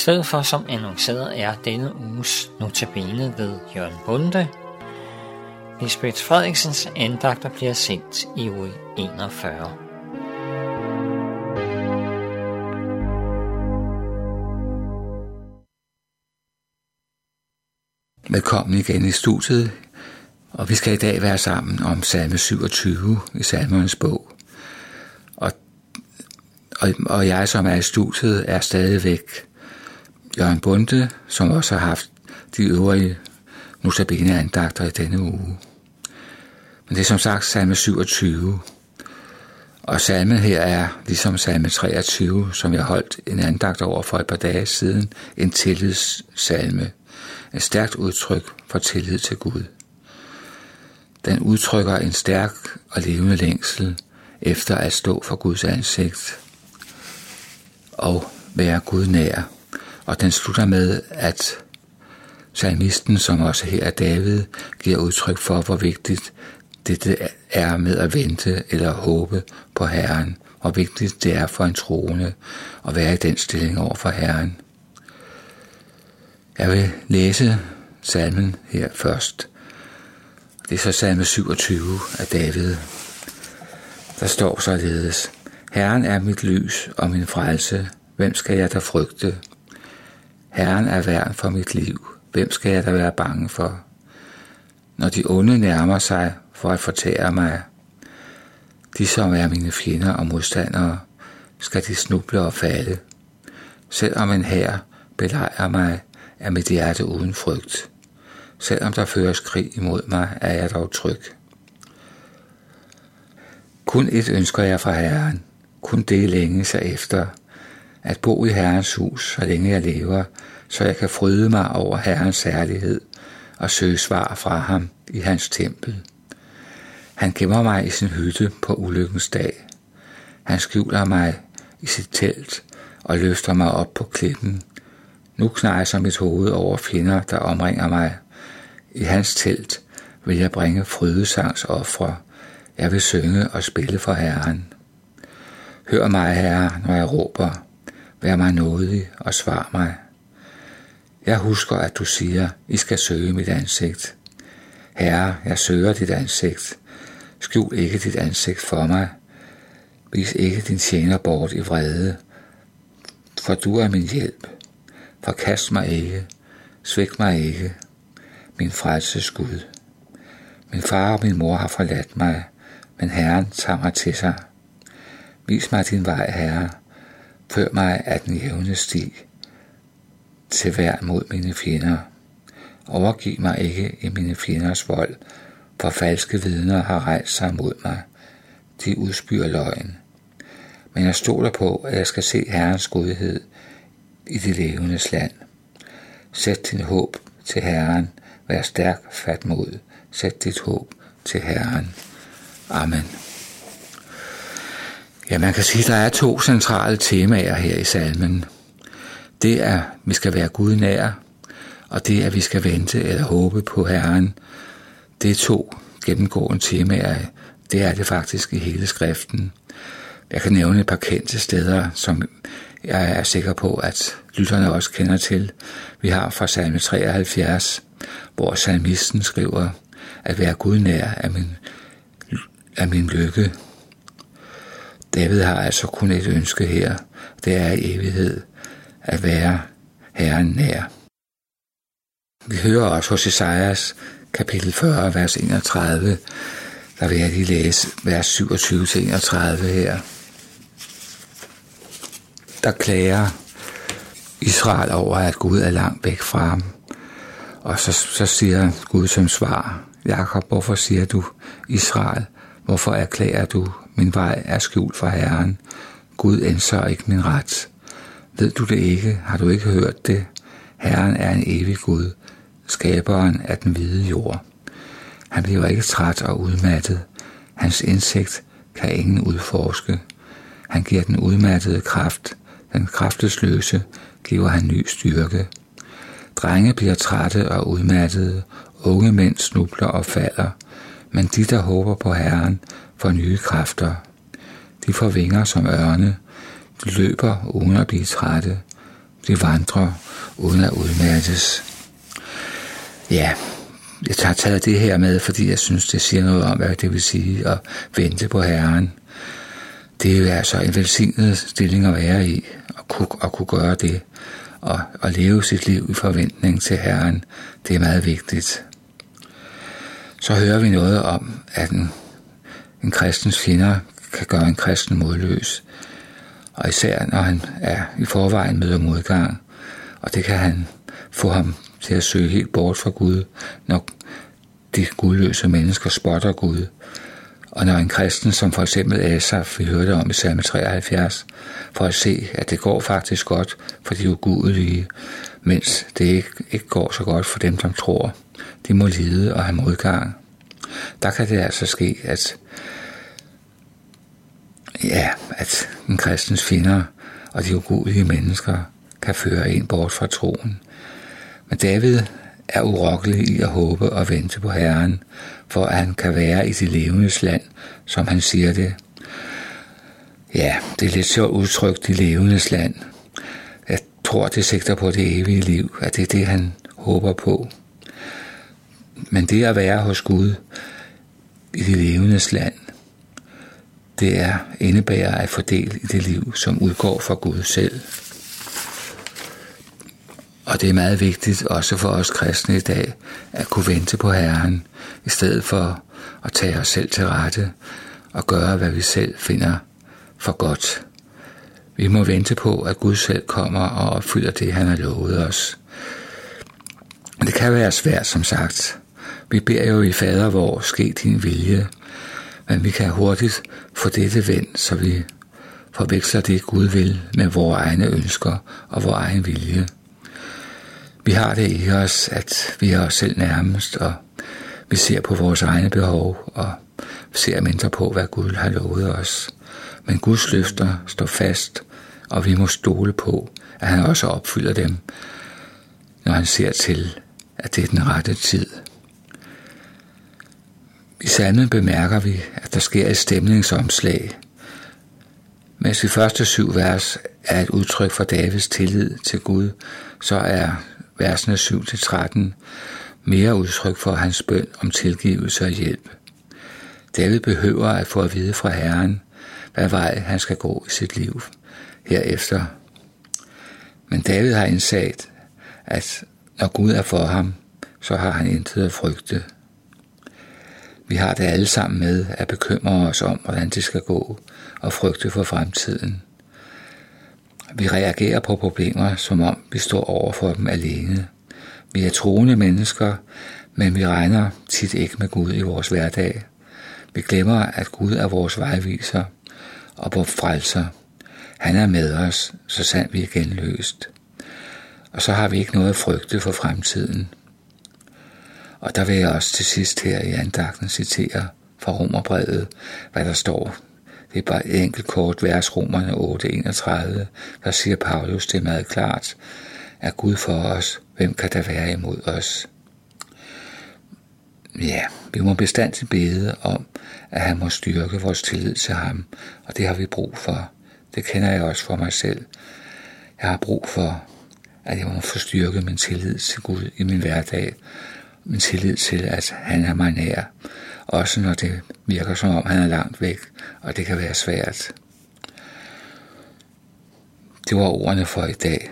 stedet for som annonceret er denne uges notabene ved Jørgen Bunde. Lisbeth Frederiksens andagter bliver sendt i uge 41. Velkommen igen i studiet, og vi skal i dag være sammen om salme 27 i salmernes bog. Og, og, og jeg, som er i studiet, er stadigvæk Jørgen Bunde, som også har haft de øvrige notabene andagter i denne uge. Men det er som sagt salme 27. Og salmen her er, ligesom salme 23, som jeg holdt en andagt over for et par dage siden, en tillidssalme. Et stærkt udtryk for tillid til Gud. Den udtrykker en stærk og levende længsel efter at stå for Guds ansigt og være Gud nær. Og den slutter med, at salmisten, som også her er David, giver udtryk for, hvor vigtigt det er med at vente eller håbe på Herren, hvor vigtigt det er for en troende at være i den stilling over for Herren. Jeg vil læse salmen her først. Det er så salme 27 af David. Der står således, Herren er mit lys og min frelse, hvem skal jeg da frygte? Herren er værn for mit liv, hvem skal jeg da være bange for? Når de onde nærmer sig for at fortære mig, de som er mine fjender og modstandere, skal de snuble og falde. Selvom en hær belejrer mig, er mit hjerte uden frygt. Selvom der føres krig imod mig, er jeg dog tryg. Kun et ønsker jeg fra Herren, kun det længe sig efter, at bo i Herrens hus, så længe jeg lever, så jeg kan fryde mig over Herrens særlighed og søge svar fra ham i hans tempel. Han gemmer mig i sin hytte på ulykkens dag. Han skjuler mig i sit telt og løfter mig op på klippen. Nu knejser mit hoved over fjender, der omringer mig. I hans telt vil jeg bringe frydesangs ofre. Jeg vil synge og spille for Herren. Hør mig, Herre, når jeg råber. Vær mig nådig og svar mig. Jeg husker, at du siger, I skal søge mit ansigt. Herre, jeg søger dit ansigt. Skjul ikke dit ansigt for mig. Vis ikke din tjener bort i vrede, for du er min hjælp. Forkast mig ikke, Svæk mig ikke, min frelses Gud. Min far og min mor har forladt mig, men Herren tager mig til sig. Vis mig din vej, Herre. Før mig af den jævne sti til hver mod mine fjender. Overgiv mig ikke i mine fjenders vold, for falske vidner har rejst sig mod mig. De udspyr løgn. Men jeg stoler på, at jeg skal se Herrens godhed i det levendes land. Sæt din håb til Herren. Vær stærk, fat mod. Sæt dit håb til Herren. Amen. Ja, man kan sige, at der er to centrale temaer her i salmen. Det er, at vi skal være Gud nær, og det er, at vi skal vente eller håbe på Herren. Det er to gennemgående temaer. Det er det faktisk i hele skriften. Jeg kan nævne et par kendte steder, som jeg er sikker på, at lytterne også kender til. Vi har fra salme 73, hvor salmisten skriver, at være Gud nær er min, er min lykke. David har altså kun et ønske her, det er i evighed at være Herren nær. Vi hører også hos Esajas kapitel 40, vers 31, der vil jeg lige læse vers 27-31 her. Der klager Israel over, at Gud er langt væk fra ham. Og så, så siger Gud som svar, Jakob, hvorfor siger du, Israel, hvorfor erklærer du, min vej er skjult for Herren? Gud ændrer ikke min ret. Ved du det ikke? Har du ikke hørt det? Herren er en evig Gud, skaberen af den hvide jord. Han bliver ikke træt og udmattet. Hans indsigt kan ingen udforske. Han giver den udmattede kraft. Den kraftesløse giver han ny styrke. Drenge bliver trætte og udmattede. Unge mænd snubler og falder. Men de, der håber på Herren, får nye kræfter. De får vinger som ørne. De løber uden at blive trætte. de vandrer uden at udmattes. Ja, jeg har taget det her med, fordi jeg synes, det siger noget om, hvad det vil sige at vente på Herren. Det er jo altså en velsignet stilling at være i, at kunne, at kunne gøre det, og at leve sit liv i forventning til Herren. Det er meget vigtigt. Så hører vi noget om, at en, en kristens fjender kan gøre en kristen modløs. Og især når han er i forvejen møder modgang, og det kan han få ham til at søge helt bort fra Gud, når de gudløse mennesker spotter Gud. Og når en kristen, som for eksempel Asaf, vi hørte om i salme 73, for at se, at det går faktisk godt for de ugudelige, mens det ikke, ikke går så godt for dem, som tror, de må lide og have modgang. Der kan det altså ske, at, ja, at en kristens finder og de ugudelige mennesker kan føre en bort fra troen. Men David er urokkelig i at håbe og vente på Herren, for at han kan være i det levendes land, som han siger det. Ja, det er lidt så udtrykt i levendes land. Jeg tror, det sigter på det evige liv, at det er det, han håber på. Men det at være hos Gud i det levendes land, det er indebærer at fordele i det liv, som udgår fra Gud selv. Og det er meget vigtigt også for os kristne i dag at kunne vente på Herren, i stedet for at tage os selv til rette og gøre, hvad vi selv finder for godt. Vi må vente på, at Gud selv kommer og opfylder det, han har lovet os. Det kan være svært, som sagt. Vi beder jo i fader, hvor ske din vilje, men vi kan hurtigt få dette vendt, så vi forveksler det, Gud vil, med vores egne ønsker og vores egen vilje. Vi har det i os, at vi er os selv nærmest, og vi ser på vores egne behov, og ser mindre på, hvad Gud har lovet os. Men Guds løfter står fast, og vi må stole på, at han også opfylder dem, når han ser til, at det er den rette tid. Salmen bemærker vi, at der sker et stemningsomslag. Mens de første syv vers er et udtryk for Davids tillid til Gud, så er versene 7-13 mere udtryk for hans bøn om tilgivelse og hjælp. David behøver at få at vide fra Herren, hvad vej han skal gå i sit liv herefter. Men David har indsat, at når Gud er for ham, så har han intet at frygte. Vi har det alle sammen med at bekymre os om, hvordan det skal gå, og frygte for fremtiden. Vi reagerer på problemer, som om vi står over for dem alene. Vi er troende mennesker, men vi regner tit ikke med Gud i vores hverdag. Vi glemmer, at Gud er vores vejviser og vores frelser. Han er med os, så sandt vi er genløst. Og så har vi ikke noget at frygte for fremtiden. Og der vil jeg også til sidst her i andagten citere fra Romerbrevet, hvad der står det er bare et enkelt kort vers, Romerne 8.31, der siger Paulus det meget klart, er Gud for os, hvem kan der være imod os? Ja, vi må bestandigt bede om, at han må styrke vores tillid til ham, og det har vi brug for. Det kender jeg også for mig selv. Jeg har brug for, at jeg må få styrket min tillid til Gud i min hverdag, min tillid til, at han er mig nær, også når det virker som om, han er langt væk, og det kan være svært. Det var ordene for i dag.